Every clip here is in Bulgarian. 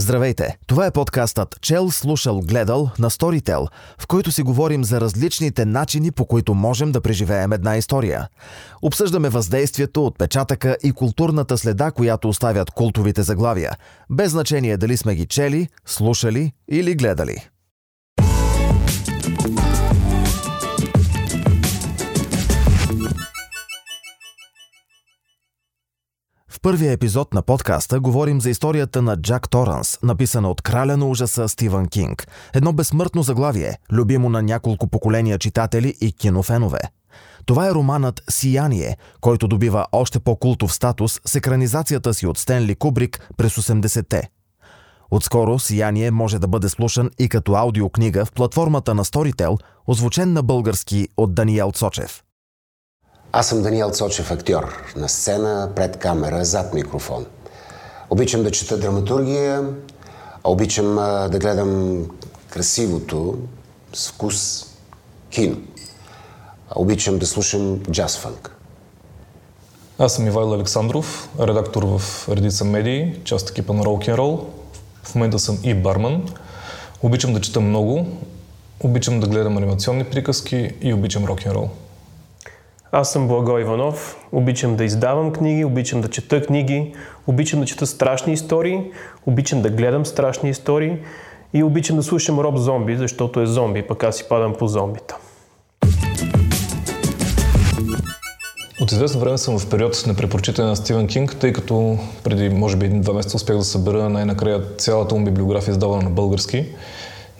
Здравейте! Това е подкастът Чел, слушал, гледал на Storytel, в който си говорим за различните начини, по които можем да преживеем една история. Обсъждаме въздействието, отпечатъка и културната следа, която оставят култовите заглавия, без значение дали сме ги чели, слушали или гледали. В първия епизод на подкаста говорим за историята на Джак Торанс, написана от краля на ужаса Стивън Кинг. Едно безсмъртно заглавие, любимо на няколко поколения читатели и кинофенове. Това е романът Сияние, който добива още по-култов статус с екранизацията си от Стенли Кубрик през 80-те. Отскоро Сияние може да бъде слушан и като аудиокнига в платформата на Storytel, озвучен на български от Даниел Цочев – аз съм Даниел Цочев, актьор. На сцена, пред камера, зад микрофон. Обичам да чета драматургия, обичам да гледам красивото, с вкус кино. Обичам да слушам джаз фанк. Аз съм Ивайло Александров, редактор в редица медии, част екипа на Roll. В момента съм и барман. Обичам да чета много, обичам да гледам анимационни приказки и обичам рок-н-рол. Аз съм Благо Иванов, обичам да издавам книги, обичам да чета книги, обичам да чета страшни истории, обичам да гледам страшни истории и обичам да слушам Роб Зомби, защото е зомби, пък аз си падам по зомбита. От известно време съм в период на препрочитане на Стивен Кинг, тъй като преди, може би, един-два месеца успях да събера най-накрая цялата му библиография, издавана на български.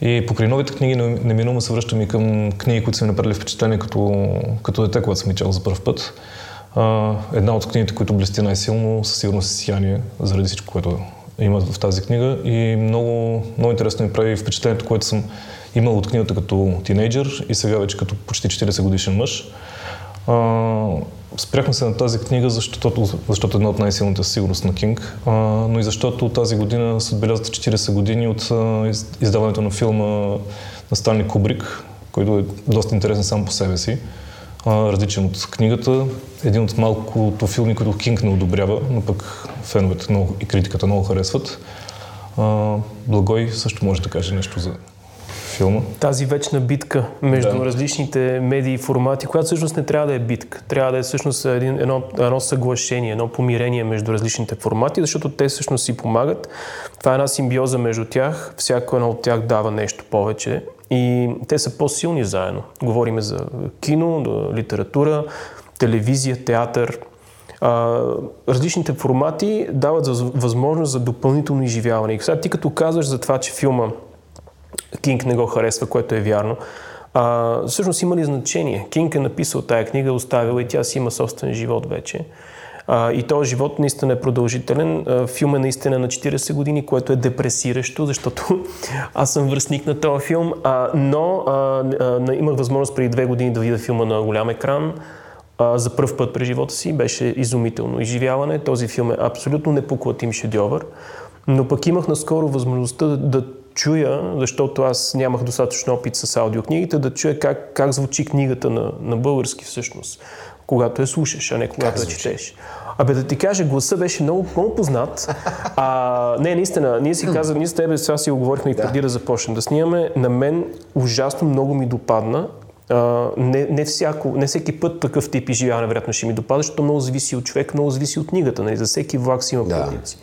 И покрай новите книги неминуемо се връщам и към книги, които са ми направили впечатление като, като дете, когато съм ги чел за първ път. А, една от книгите, които блести най-силно, със сигурност е Сияние, заради всичко, което има в тази книга. И много, много интересно ми прави впечатлението, което съм имал от книгата като тинейджър и сега вече като почти 40 годишен мъж. А, спряхме се на тази книга, защото, защото е една от най-силните сигурност на Кинг, а, но и защото тази година се отбелязват 40 години от а, издаването на филма на Станли Кубрик, който е доста интересен сам по себе си, а, различен от книгата. Един от малкото филми, които Кинг не одобрява, но пък феновете много, и критиката много харесват. А, Благой също може да каже нещо за филма. Тази вечна битка между да. различните медии и формати, която всъщност не трябва да е битка. Трябва да е всъщност един, едно, едно съглашение, едно помирение между различните формати, защото те всъщност си помагат. Това е една симбиоза между тях. Всяко едно от тях дава нещо повече. И те са по-силни заедно. Говориме за кино, литература, телевизия, театър, а, различните формати дават възможност за допълнително изживяване. И сега ти като казваш за това, че филма Кинг не го харесва, което е вярно. А, всъщност има ли значение? Кинг е написал тая книга, оставил и тя си има собствен живот вече. А, и този живот наистина е продължителен. А, филм е наистина на 40 години, което е депресиращо, защото аз съм връзник на този филм, а, но а, а, имах възможност преди две години да видя филма на голям екран. А, за първ път през живота си беше изумително изживяване. Този филм е абсолютно непоклатим шедьовър. Но пък имах наскоро възможността да, да чуя, защото аз нямах достатъчно опит с аудиокнигите, да чуя как, как звучи книгата на, на български всъщност, когато я слушаш, а не когато я четеш. Абе да ти кажа, гласа беше много, много познат. А, не, наистина, ние си казахме, ние с тебе сега си оговорихме и да. преди да започнем да снимаме. На мен ужасно много ми допадна. А, не, не, всяко, не всеки път такъв тип изживяване вероятно ще ми допада, защото много зависи от човек, много зависи от книгата. Нали? За всеки влак си има да. пътници.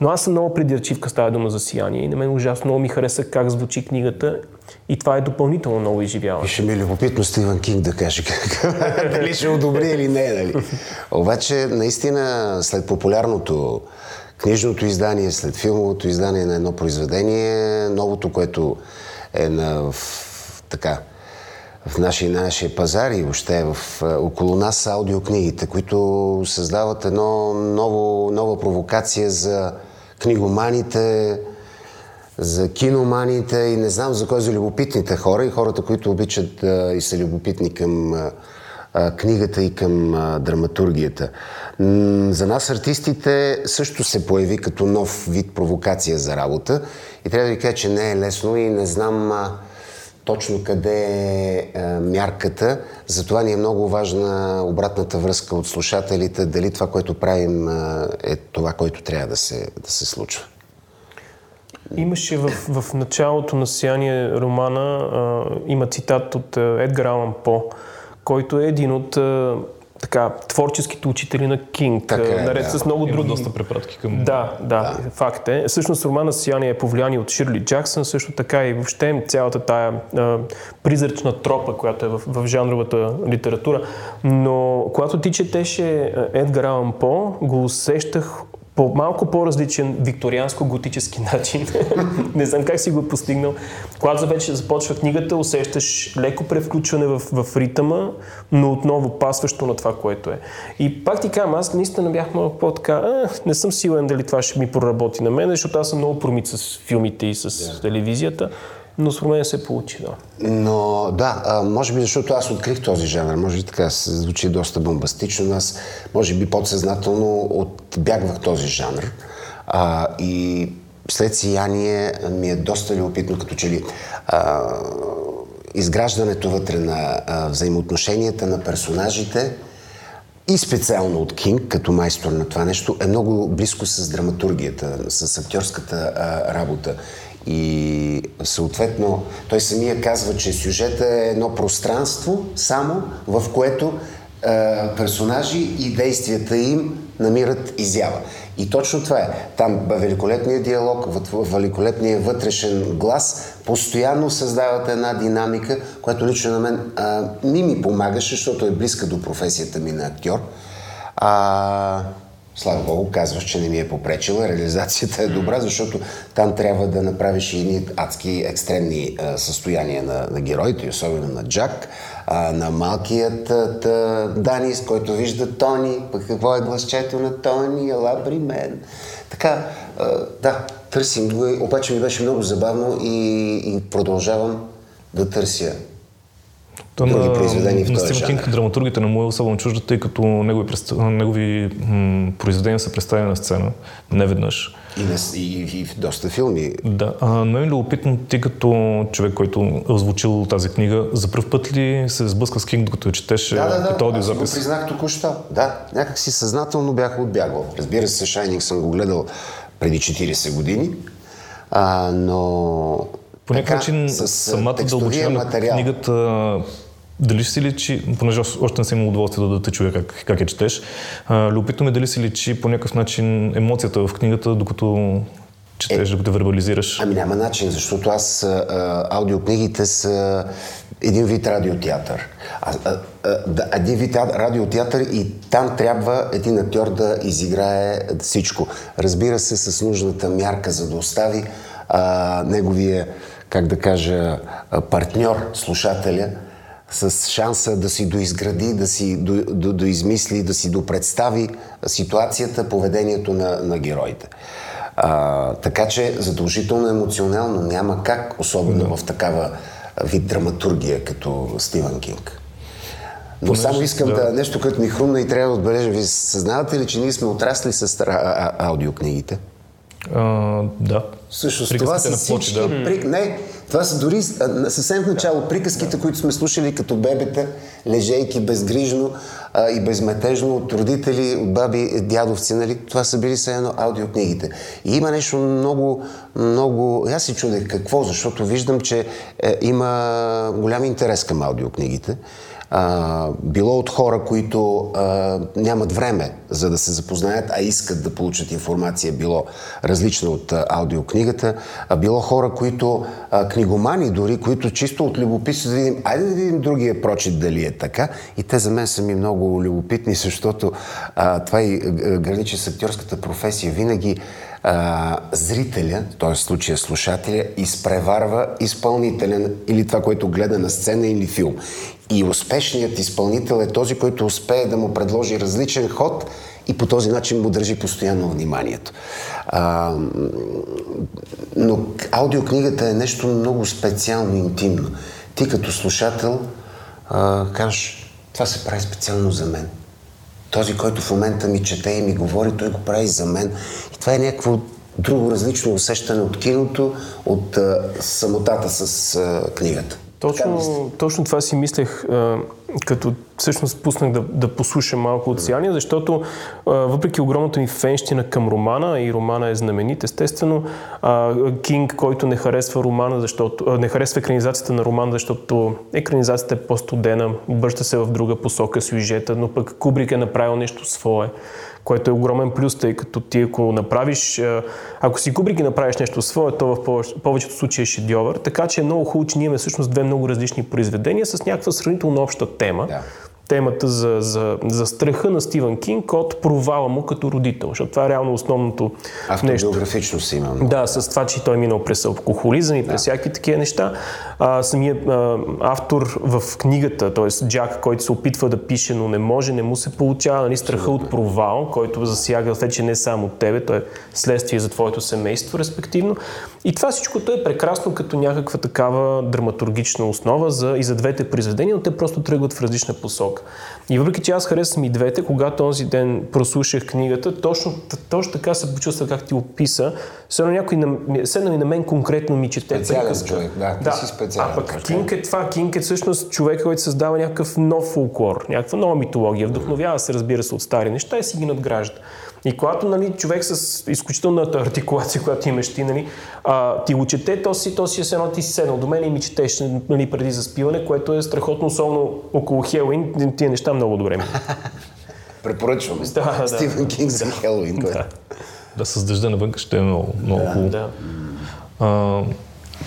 Но аз съм много придирчив, става дума за сияние и на мен ужасно много ми хареса как звучи книгата и това е допълнително много изживяване. Ще ми е любопитно Стивен Кинг да каже дали ще одобри или не. Нали? Обаче, наистина, след популярното книжното издание, след филмовото издание на едно произведение, новото, което е на, така, в нашия, нашия пазар и въобще в, около нас са аудиокнигите, които създават едно ново, нова провокация за книгоманите, за киноманите и не знам за кой за любопитните хора и хората, които обичат а, и са любопитни към а, книгата и към а, драматургията. М- за нас артистите също се появи като нов вид провокация за работа и трябва да ви кажа, че не е лесно и не знам а, точно къде е, е мярката. Затова ни е много важна обратната връзка от слушателите, дали това, което правим е това, което трябва да се, да се случва. Имаше в, в началото на сияние романа, а, има цитат от Едгар Алан По, който е един от така, творческите учители на Кинг, така е, наред да. с много Има други. доста препратки към... Да, да, да, факт е. Всъщност романа Сияние е повлияни от Ширли Джаксън, също така и въобще цялата тая а, призрачна тропа, която е в, в жанровата литература. Но когато ти четеше Едгар Алан По, го усещах по малко по-различен викторианско-готически начин. Не знам как си го е постигнал. Когато вече започва книгата, усещаш леко превключване в, в ритъма, но отново пасващо на това, което е. И пак ти казвам, аз наистина бях малко по-така, а, не съм сигурен дали това ще ми проработи на мен, защото аз съм много промит с филмите и с телевизията, но според мен се получи, да. Но да, а, може би защото аз открих този жанр, може би така се звучи доста бомбастично, но аз може би подсъзнателно отбягвах този жанр а, и след сияние ми е доста любопитно, като че ли а, изграждането вътре на а, взаимоотношенията на персонажите и специално от Кинг, като майстор на това нещо, е много близко с драматургията, с актьорската а, работа. И съответно, той самия казва, че сюжета е едно пространство само, в което а, персонажи и действията им намират изява. И точно това е. Там великолепният диалог, великолепният вътрешен глас постоянно създават една динамика, която лично на мен а, не ми помагаше, защото е близка до професията ми на актьор. А, слава Богу, казваш, че не ми е попречила. Реализацията е добра, защото там трябва да направиш и едни адски екстремни а, състояния на, на героите, особено на Джак, а, на малкият а, Данис, който вижда Тони, пък какво е гласчето на Тони, ела при мен. Така, а, да, търсим го, обаче ми беше много забавно и, и продължавам да търся То други на, произведения в на този жанр. драматургите не му е особено чужда, тъй като негови, негови м- произведения са представени на сцена, не веднъж. И, на, и, и, в доста филми. Да, а, но е любопитно ти като човек, който е озвучил тази книга, за първ път ли се сблъска с Кинг, докато я четеше Да, да, да. като Аз го аудиозапис? признах току-що. Да, някак си съзнателно бях отбягвал. Разбира се, Шайнинг съм го гледал преди 40 години, а, но... По някакъв начин с, самата дълбочина на книгата дали си личи, понеже още не съм имал удоволствие да, да те чуя как, как я четеш, а, любопитно ми е дали си личи по някакъв начин емоцията в книгата, докато четеш, докато вербализираш. Ами няма начин, защото аз а, аудиокнигите са един вид радиотеатър. А, а, да, един вид ад- радиотеатър и там трябва един актьор да изиграе всичко. Разбира се, с нужната мярка, за да остави а, неговия, как да кажа, партньор, слушателя, с шанса да си доизгради, да си до, до, доизмисли, да си допредстави ситуацията, поведението на, на героите. А, така че задължително емоционално няма как, особено в такава вид драматургия, като Стивън Кинг. Но Понеже- само искам да. да. да нещо, което ми хрумна и трябва да отбележа. Вие съзнавате ли, че ние сме отрасли с а, а, аудиокнигите? А, да. Приказките това са всички... да. При... Не, това са дори съвсем в начало приказките, които сме слушали като бебета, лежейки безгрижно а, и безметежно от родители, от баби, дядовци, нали? Това са били все едно аудиокнигите. И има нещо много, много... Аз си чудех какво, защото виждам, че е, има голям интерес към аудиокнигите. А, било от хора, които а, нямат време за да се запознаят, а искат да получат информация, било различна от а, аудиокнигата, а било хора, които а, книгомани дори, които чисто от любопитство да видим, айде да видим другия прочит дали е така. И те за мен са ми много любопитни, защото а, това и граничи с актьорската професия. Винаги а, зрителя, т.е. случая слушателя, изпреварва изпълнителен или това, което гледа на сцена или филм. И успешният изпълнител е този, който успее да му предложи различен ход и по този начин му държи постоянно вниманието. А, но аудиокнигата е нещо много специално, интимно. Ти като слушател а, кажеш, това се прави специално за мен. Този, който в момента ми чете и ми говори, той го прави за мен. И това е някакво друго различно усещане от киното, от а, самотата с а, книгата. Точно, точно това си мислех, а, като всъщност пуснах да, да послушам малко от сияние, защото а, въпреки огромната ми фенщина към романа, и романа е знаменит, естествено, а, Кинг, който не харесва романа, защото а, не харесва екранизацията на романа, защото екранизацията е по-студена, обръща се в друга посока сюжета, но пък Кубрик е направил нещо свое което е огромен плюс, тъй като ти ако направиш, ако си Кубрик и направиш нещо свое, то в повечето случаи е шедьовър. Така че е много хубаво, че ние имаме всъщност две много различни произведения с някаква сравнително обща тема. Да темата за, за, за страха на Стивън Кинг от провала му като родител, защото това е реално основното Автобиографично си имам. Да, с това, че той е минал през алкохолизъм и през да. всякакви такива неща. А, самият а, автор в книгата, т.е. Джак, който се опитва да пише, но не може, не му се получава, нали, страха от провал, който засяга вече не само тебе, той е следствие за твоето семейство, респективно. И това всичкото е прекрасно като някаква такава драматургична основа за, и за двете произведения, но те просто тръгват в различна посока. И въпреки, че аз харесвам и двете, когато този ден прослушах книгата, точно, точно така се почувства, как ти описа. Все някой на, седна ми на мен конкретно ми чете Специален човек, да. да. Си специален. А пък Кинг е това. Кинг е всъщност човек, който създава някакъв нов фулклор, някаква нова митология. Вдъхновява се, разбира се, от стари неща и си ги надгражда. И когато нали, човек с изключителната артикулация, която имаш ти, нали, а, ти го чете, то си, то си е едно ти си седнал до мен и ми четеш нали, преди заспиване, което е страхотно, особено около Хелуин, тия неща много добре ми. Препоръчвам. Да, да. Стивен Кинг за Хелуин. Да. да, с дъжда навън ще е много, много да, хубаво. Да. А,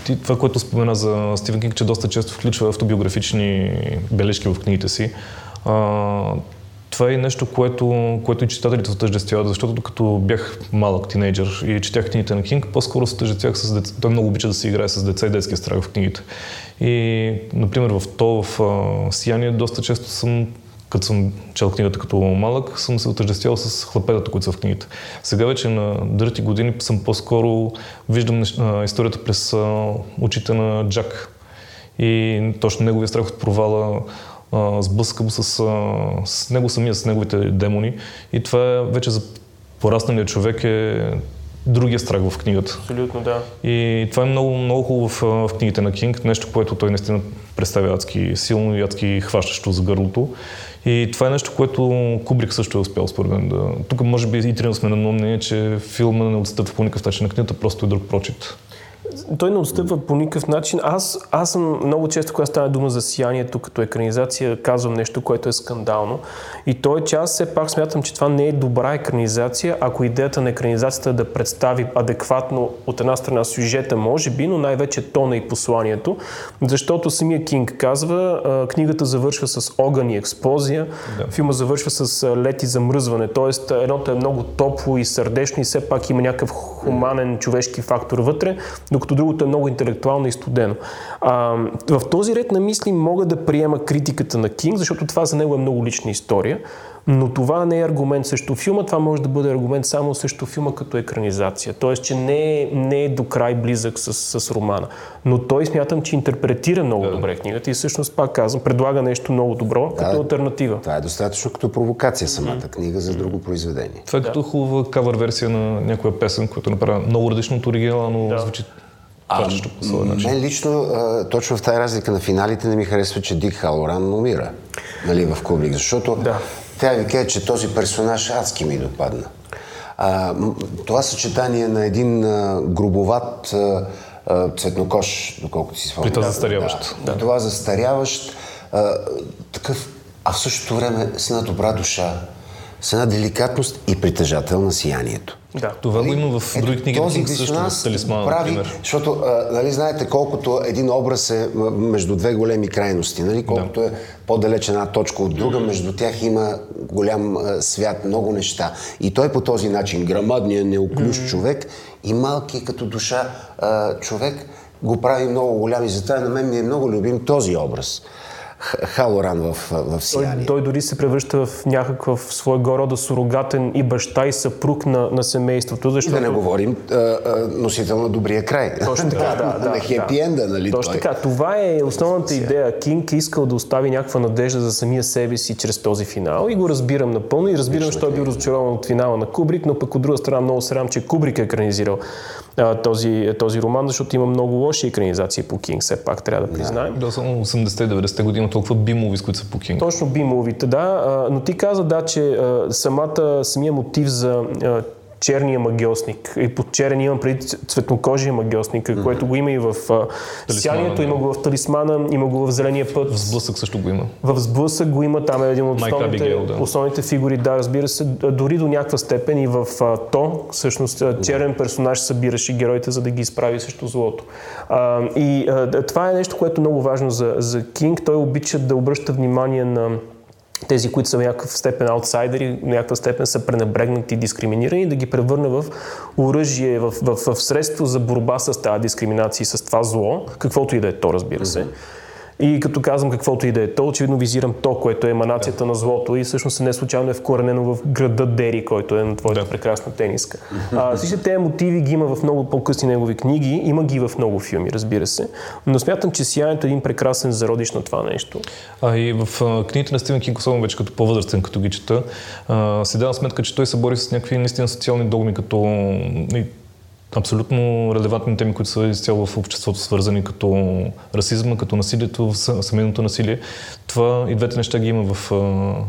ти, това, което спомена за Стивен Кинг, че доста често включва автобиографични бележки в книгите си. А, това е нещо, което, което и читателите отъждествяват, защото докато бях малък тинейджър и четях книгите на Кинг, по-скоро се отъждествях с деца. Той много обича да се играе с деца и детския страх в книгите. И, например, в то, в а, Сияние, доста често съм като съм чел книгата като малък, съм се отъждествял с хлапетата, които са в книгите. Сега вече на дърти години съм по-скоро виждам неща, историята през а, очите на Джак. И точно неговия страх от провала, сблъскам с, с него самия, с неговите демони. И това е вече за порасналия човек е другия страх в книгата. Абсолютно, да. И това е много, много хубаво в, в книгите на Кинг, нещо, което той наистина представя адски силно и адски хващащо за гърлото. И това е нещо, което Кубрик също е успял, според мен. Да... Тук може би и трина сме на мнение, че филма не отстъпва по никакъв начин на книгата, просто е друг прочит той не отстъпва по никакъв начин. Аз, аз съм много често, когато става дума за сиянието като екранизация, казвам нещо, което е скандално. И то че аз все пак смятам, че това не е добра екранизация, ако идеята на екранизацията е да представи адекватно от една страна сюжета, може би, но най-вече тона и посланието. Защото самия Кинг казва, книгата завършва с огън и експлозия, да. филма завършва с лед и замръзване. Тоест, едното е много топло и сърдечно и все пак има някакъв хуманен човешки фактор вътре, докато другото е много интелектуално и студено. А, в този ред на мисли мога да приема критиката на Кинг, защото това за него е много лична история, но това не е аргумент срещу филма, това може да бъде аргумент само срещу филма като екранизация. Тоест, че не е, не е до край близък с, с романа. Но той смятам, че интерпретира много да. добре книгата и всъщност, пак казвам, предлага нещо много добро да, като альтернатива. Това е достатъчно като провокация самата mm-hmm. книга за друго произведение. Това е да. като хубава кавър версия на някоя песен, която направя много различно от оригинала, но да. звучи а, по начин. Мен лично, а, точно в тази разлика на финалите, не ми харесва, че Дик Халоран умира нали, в Кубрик, защото да. тя ви каже, че този персонаж адски ми допадна. А, това съчетание на един а, грубоват а, цветнокош, доколкото си спомням. При това застаряващ. Да, да. Това застаряващ, а, такъв, а в същото време с една добра душа, с една деликатност и притежател на сиянието. Да. Това го има в други книги този на също, в Талисмана, прави, например. Защото, а, нали, знаете, колкото един образ е между две големи крайности, нали, колкото да. е по-далеч една точка от друга, между тях има голям а, свят, много неща. И той по този начин, грамадният, неоклюш mm-hmm. човек и малки като душа а, човек, го прави много голям и затова на мен ми е много любим този образ. Халоран в, в Сияние. Той, той дори се превръща в някакъв своего рода сурогатен и баща и съпруг на, на семейството. Защото... И да не говорим а, а, носител на добрия край. Точно така, да. да на хепи енда, нали? Точно той. така. Това е основната идея. Кинг е искал да остави някаква надежда за самия себе си чрез този финал и го разбирам напълно и разбирам, че той е бил разочарован от финала на Кубрик, но пък от друга страна много срам, че Кубрик е екранизирал този, този роман, защото има много лоши екранизации по Кинг, все пак трябва да признаем. Да, само 80-90-те години толкова бимови, с които са по Кинг. Точно бимовите, да. Но ти каза, да, че самата, самия мотив за черния магиосник. И под черен имам преди цветнокожия магиосник, mm-hmm. което го има и в Сиянието, има го в Талисмана, има го в Зеления път. В Сблъсък също го има. В Сблъсък го има, там е един от основните, Абигел, да. основните фигури, да, разбира се, дори до някаква степен и в а, то, всъщност, черен персонаж събираше героите, за да ги изправи срещу злото. А, и а, това е нещо, което е много важно за, за Кинг. Той обича да обръща внимание на тези, които са в някакъв степен аутсайдери, в някаква степен са пренебрегнати и дискриминирани, да ги превърне в оръжие, в, в, в средство за борба с тази дискриминация и с това зло, каквото и да е то, разбира се. Mm-hmm. И като казвам каквото и да е то, очевидно визирам то, което е еманацията да. на злото и всъщност не случайно е вкоренено в града Дери, който е на твоята да. прекрасна тениска. А, всички тези мотиви ги има в много по-късни негови книги, има ги в много филми, разбира се. Но смятам, че Сиянието е един прекрасен зародиш на това нещо. А и в а, книгите на Стивен Кинг, особено вече като по-възрастен, като ги чета, а, си давам сметка, че той се бори с някакви наистина социални догми, като абсолютно релевантни теми, които са изцяло в обществото свързани, като расизма, като насилието, семейното насилие. Това и двете неща ги има в,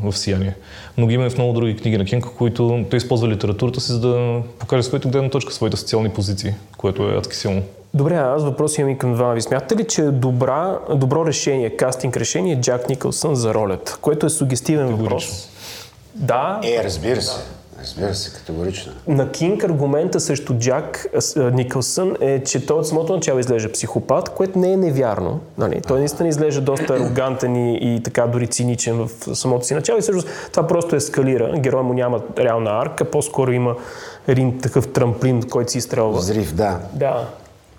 в Сияние. Но ги има и в много други книги на Кинг, които той използва литературата си, за да покаже своите гледна точка, своите социални позиции, което е адски силно. Добре, аз въпрос имам и към двама ви. Смятате ли, че е добра, добро решение, кастинг решение е Джак Никълсън за ролята, което е сугестивен въпрос? Да. Е, разбира се. Да. Разбира се, категорично. На Кинг аргумента срещу Джак Никълсън е, че той от самото начало изглежда психопат, което не е невярно. Нали? Той наистина изглежда доста арогантен и, и така дори циничен в самото си начало и всъщност това просто ескалира. Герой му няма реална арка, по-скоро има един такъв трамплин, който си изстрелва. Взрив, да. Да.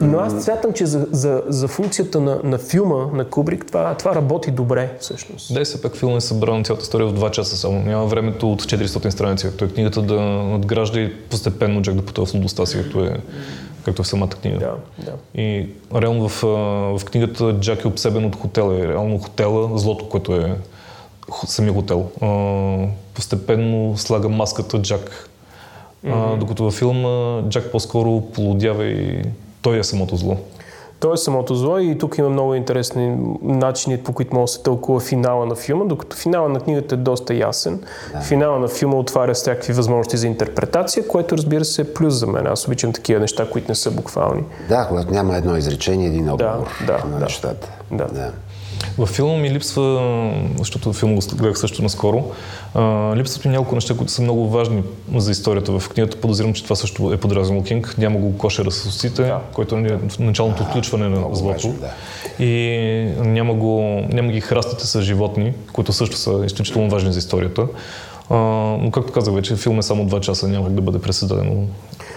Но аз смятам, че за, за, за функцията на, на филма, на Кубрик, това, това работи добре, всъщност. Да, все пак филм е събран цялата история в 2 часа само. Няма времето от 400 страници. Той е книгата да надгражда и постепенно Джак да потъва в лудостта си, както е, както е в самата книга. Да, да. И реално в, в книгата Джак е обсебен от хотела. И реално хотела, злото, което е самия хотел, постепенно слага маската Джак. Mm-hmm. Докато във филма Джак по-скоро полудява и той е самото зло. Той е самото зло и тук има много интересни начини, по които може да се тълкува финала на филма, докато финала на книгата е доста ясен. Да. Финала на филма отваря всякакви възможности за интерпретация, което разбира се е плюс за мен. Аз обичам такива неща, които не са буквални. Да, когато няма едно изречение, един отговор да, да, на да, нещата. Да. да. Във филма ми липсва, защото филма го гледах също наскоро, а, липсват ми няколко неща, които са много важни за историята. В книгата подозирам, че това също е подразнал Кинг. Няма го кошера с усите, да. който е началното отключване на злото. Да. И няма, го, няма ги храстите с животни, които също са изключително важни за историята. А, но както казах вече, филм е само 2 часа, няма как да бъде пресъздадено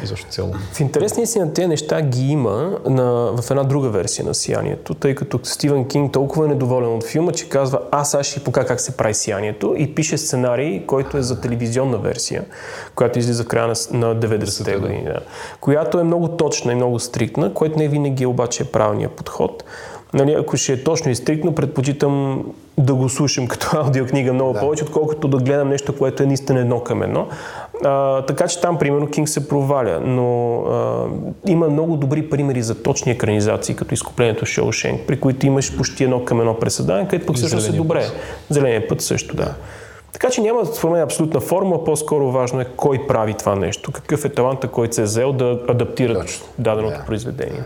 изобщо цяло. В интересни си на тези неща ги има на, в една друга версия на Сиянието, тъй като Стивен Кинг толкова е недоволен от филма, че казва аз сега ще покажа как се прави Сиянието и пише сценарий, който е за телевизионна версия, която излиза в края на, на 90-те години. Да. Която е много точна и много стриктна, което не винаги обаче е правилният подход. Нали, ако ще е точно и стриктно, предпочитам да го слушам като аудиокнига много да. повече, отколкото да гледам нещо, което е наистина едно към едно. А, така че там, примерно, Кинг се проваля, но а, има много добри примери за точни екранизации, като изкуплението Шоушенк, при които имаш почти едно към едно преседание, където пък всъщност е добре. Път. Зеления път също, да. Така че няма според мен абсолютна форма, по-скоро важно е кой прави това нещо, какъв е таланта, който се е взел да адаптира Точно. даденото да. произведение.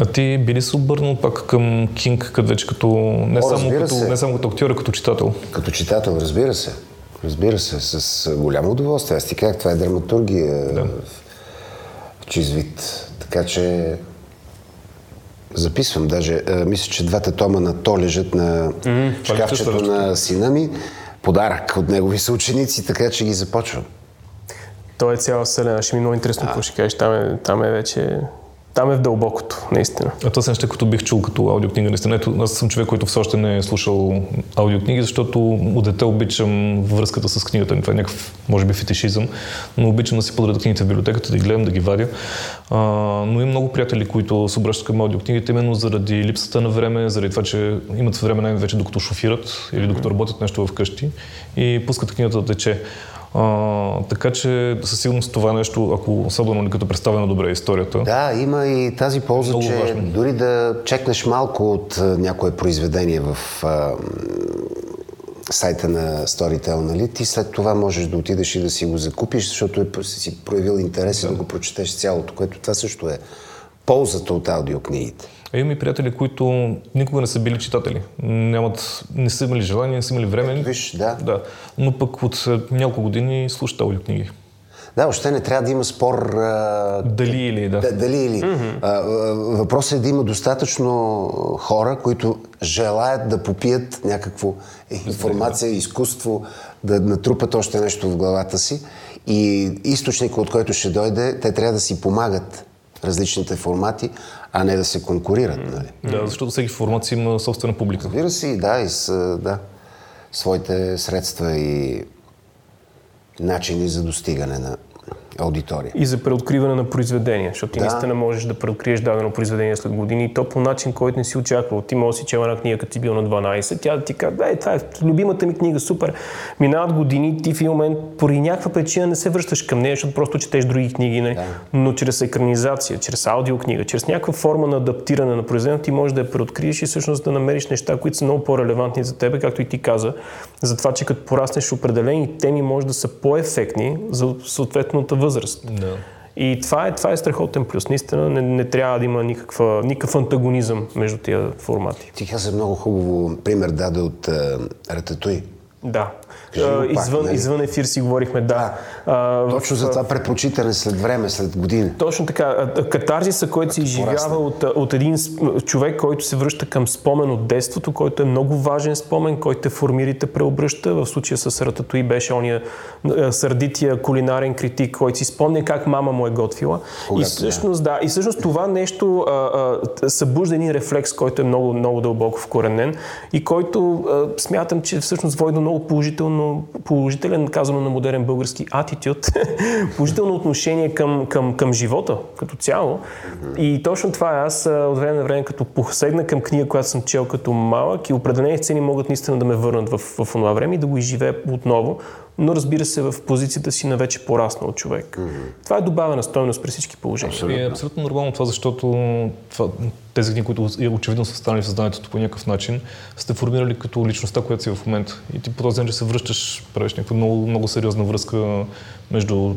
А ти би ли се обърнал пак към Кинг, като вече като не, О, само като, не само като актьор, а като читател? Като читател, разбира се. Разбира се, с голямо удоволствие. Аз ти как това е драматургия да. в чист вид. Така че записвам даже. А, мисля, че двата тома на то лежат на mm, шкафчето на сина ми. Подарък от негови съученици, така че ги започвам. Той е цяла вселена. Ще ми е много интересно какво ще кажеш. Там е, там е вече там е в дълбокото, наистина. А това са неща, които бих чул като аудиокнига. Наистина, ето, аз съм човек, който все още не е слушал аудиокниги, защото от дете обичам връзката с книгата. Това е някакъв, може би, фетишизъм, но обичам да си подреда книгите в библиотеката, да ги гледам, да ги вадя. А, но и много приятели, които се обръщат към аудиокнигите, именно заради липсата на време, заради това, че имат време най-вече докато шофират или докато работят нещо вкъщи и пускат книгата да тече. А, така че със сигурност това нещо, ако особено ли като представено добре историята. Да, има и тази полза, че важно. дори да чекнеш малко от а, някое произведение в а, сайта на Storytel, нали, ти след това можеш да отидеш и да си го закупиш, защото е, си проявил интерес и да го прочетеш цялото, което това също е ползата от аудиокнигите. А имам и приятели, които никога не са били читатели. Нямат, не са имали желание, не са имали време. Виж, да. да. Но пък от е, няколко години слушат аудиокниги. Да, още не трябва да има спор а, Дали или да. Да, дали или. Mm-hmm. А, въпросът е да има достатъчно хора, които желаят да попият някакво информация, изкуство, да натрупат още нещо в главата си. И източника, от който ще дойде, те трябва да си помагат различните формати, а не да се конкурират. Нали? Да, защото всеки формат си има собствена публика. Разбира се, да, и с да, своите средства и начини за достигане на аудитория. И за преоткриване на произведения, защото ти Да. наистина можеш да преоткриеш дадено произведение след години и то по начин, който не си очаквал. Ти можеш да си чела една книга, като си бил на 12, тя да ти каже, е, това е любимата ми книга, супер. Минават години, ти в един момент поради някаква причина не се връщаш към нея, защото просто четеш други книги, не? но чрез екранизация, чрез аудиокнига, чрез някаква форма на адаптиране на произведението, ти можеш да я преоткриеш и всъщност да намериш неща, които са много по-релевантни за тебе, както и ти каза, за това, че като пораснеш определени теми, може да са по-ефектни за съответната възраст. Да. И това е, това е страхотен плюс. Наистина не, не трябва да има никаква, никакъв антагонизъм между тия формати. Ти каза много хубаво пример даде от а, Рататуй. Да. Кажи А, пак, извън, нали? извън ефир си говорихме, да. А, Точно за това предпочитане след време, след години. Точно така. Катарзиса, който се изживява от, от един човек, който се връща към спомен от детството, който е много важен спомен, който те формира и те преобръща. В случая с Рататуи беше ония сърдития кулинарен критик, който си спомня как мама му е готвила. Когато, и всъщност, да. и всъщност това нещо а, а, събужда един рефлекс, който е много, много дълбоко вкоренен и който а, смятам, че всъщност води до много положително, положителен, казано на модерен български, атитюд, положително отношение към, към, към живота като цяло. И точно това е. Аз от време на време, като поседна към книга, която съм чел като малък и определени сцени могат наистина да ме върнат в, в това време и да го изживея отново, но разбира се в позицията си на вече пораснал човек. Това е добавена стойност при всички положения. И е абсолютно нормално това, защото това, тези книги, които очевидно са станали в съзнанието по някакъв начин, сте формирали като личността, която си в момента. И ти по този начин се връщаш, правиш някаква много, много сериозна връзка между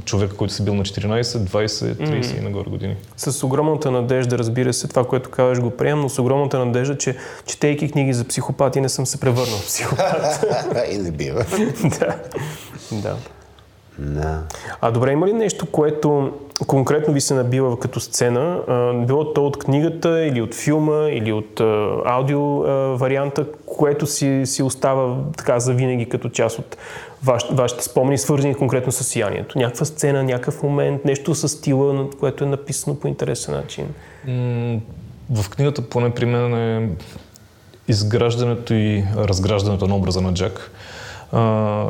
човека, който си бил на 14, 20, 30 и нагоре години. С огромната надежда, разбира се, това, което казваш, го приемам, но с огромната надежда, че четейки книги за психопати, не съм се превърнал в психопат. и не бива. да. да. Да. А добре, има ли нещо, което конкретно ви се набива като сцена, а, било то от книгата или от филма или от а, аудио а, варианта, което си, си остава така завинаги като част от ваш, вашите спомени, свързани конкретно с сиянието? Някаква сцена, някакъв момент, нещо с стила, което е написано по интересен начин? М, В книгата, поне при мен, е изграждането и разграждането на образа на Джак, а,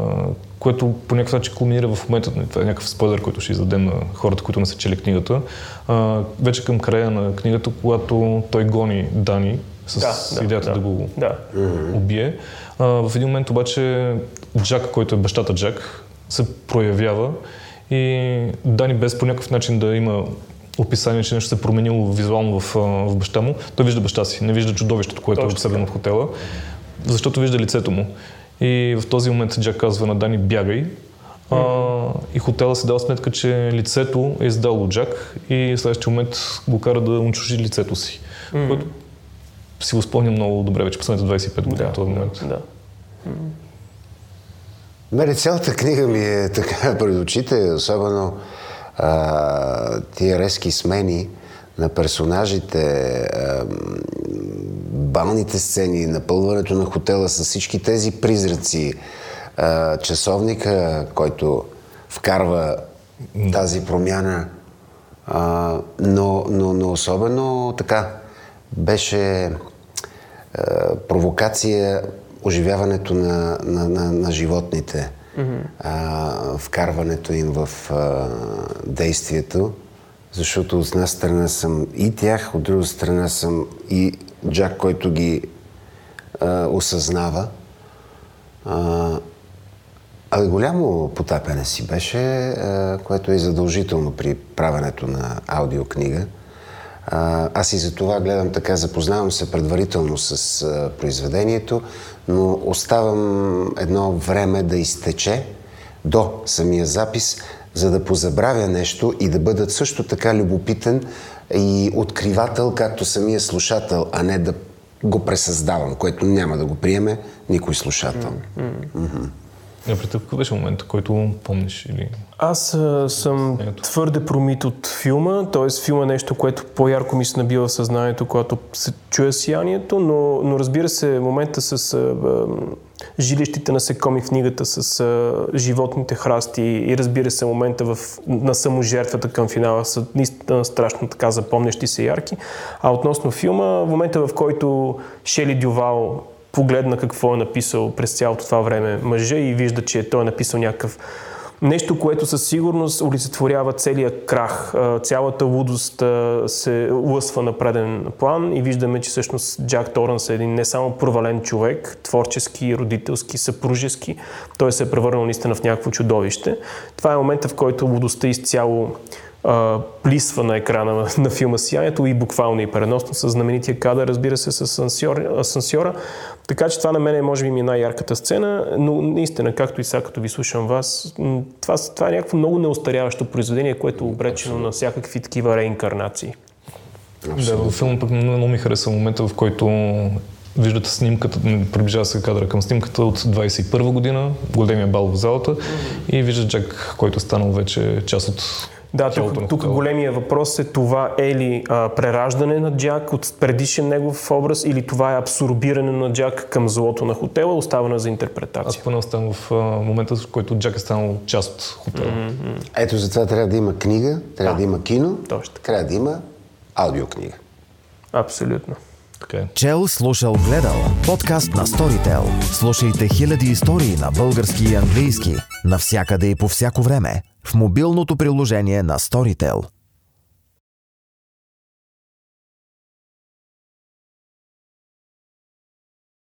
което по някакъв начин кулминира в момента, това е някакъв спойлер, който ще издадем на хората, които не са чели книгата, а, вече към края на книгата, когато той гони Дани с Да, да, идеята да, да. го Да. убие. А, в един момент обаче Джак, който е бащата Джак, се проявява и Дани без по някакъв начин да има описание, че нещо се е променило визуално в, в баща му, той вижда баща си, не вижда чудовището, което е Точно обсебено в хотела, защото вижда лицето му. И в този момент Джак казва на Дани бягай. А, и хотела си дава сметка, че лицето е издало Джак и в следващия момент го кара да унищожи лицето си. Което си го спомням много добре вече последните 25 години Да, този момент. да. Мене цялата книга ми е така пред очите, особено а, тия резки смени на персонажите, а, балните сцени, напълването на хотела с всички тези призраци, часовника, който вкарва тази промяна, но, но, но особено така беше провокация оживяването на, на, на, на животните, а, вкарването им в а, действието, защото от една страна съм и тях, от друга страна съм и Джак, който ги а, осъзнава. А, А голямо потапяне си беше, което е задължително при правенето на аудиокнига. Аз и за това гледам така, запознавам се предварително с произведението, но оставам едно време да изтече до самия запис, за да позабравя нещо и да бъдат също така любопитен и откривател, както самия слушател, а не да го пресъздавам, което няма да го приеме никой слушател. Mm-hmm. Mm-hmm. А при какъв беше момент, който помниш? Или... Аз а, съм Ето. твърде промит от филма, т.е. филма е нещо, което по-ярко ми се набива в съзнанието, когато се чуя сиянието, но, но разбира се, момента с а, а, жилищите насекоми в книгата, с а, животните храсти и разбира се, момента в, на саможертвата към финала са наистина страшно така запомнящи се ярки. А относно филма, момента в който Шели Дювал погледна какво е написал през цялото това време мъжа и вижда, че той е написал някакъв Нещо, което със сигурност олицетворява целия крах. Цялата лудост се лъсва на преден план и виждаме, че всъщност Джак Торънс е един не само провален човек, творчески, родителски, съпружески, той се е превърнал наистина в някакво чудовище. Това е момента, в който лудостта изцяло а, плисва на екрана на филма Сиянието и буквално и преносно с знаменития кадър, разбира се, с асансьора. Така че това на мен е, може би, ми е най-ярката сцена, но наистина, както и сега, като ви слушам вас, това, това е някакво много неостаряващо произведение, което е обречено на всякакви такива реинкарнации. Да, във филма пък много ми харесва момента, в който виждате снимката, приближава се кадъра към снимката от 21 година, големия бал в залата mm-hmm. и вижда Джак, който е станал вече част от да, тук, тук големия въпрос е това е ли а, прераждане на Джак от предишен негов образ или това е абсорбиране на Джак към злото на хотела, оставана за интерпретация. Аз поне оставам в а, момента, в който Джак е станал част от хотела. Mm-hmm. Ето затова трябва да има книга, трябва да, да има кино, Точно. трябва да има аудиокнига. Абсолютно. Okay. Чел, слушал, гледал. Подкаст на Storytel. Слушайте хиляди истории на български и английски. Навсякъде и по всяко време. В мобилното приложение на Storytel.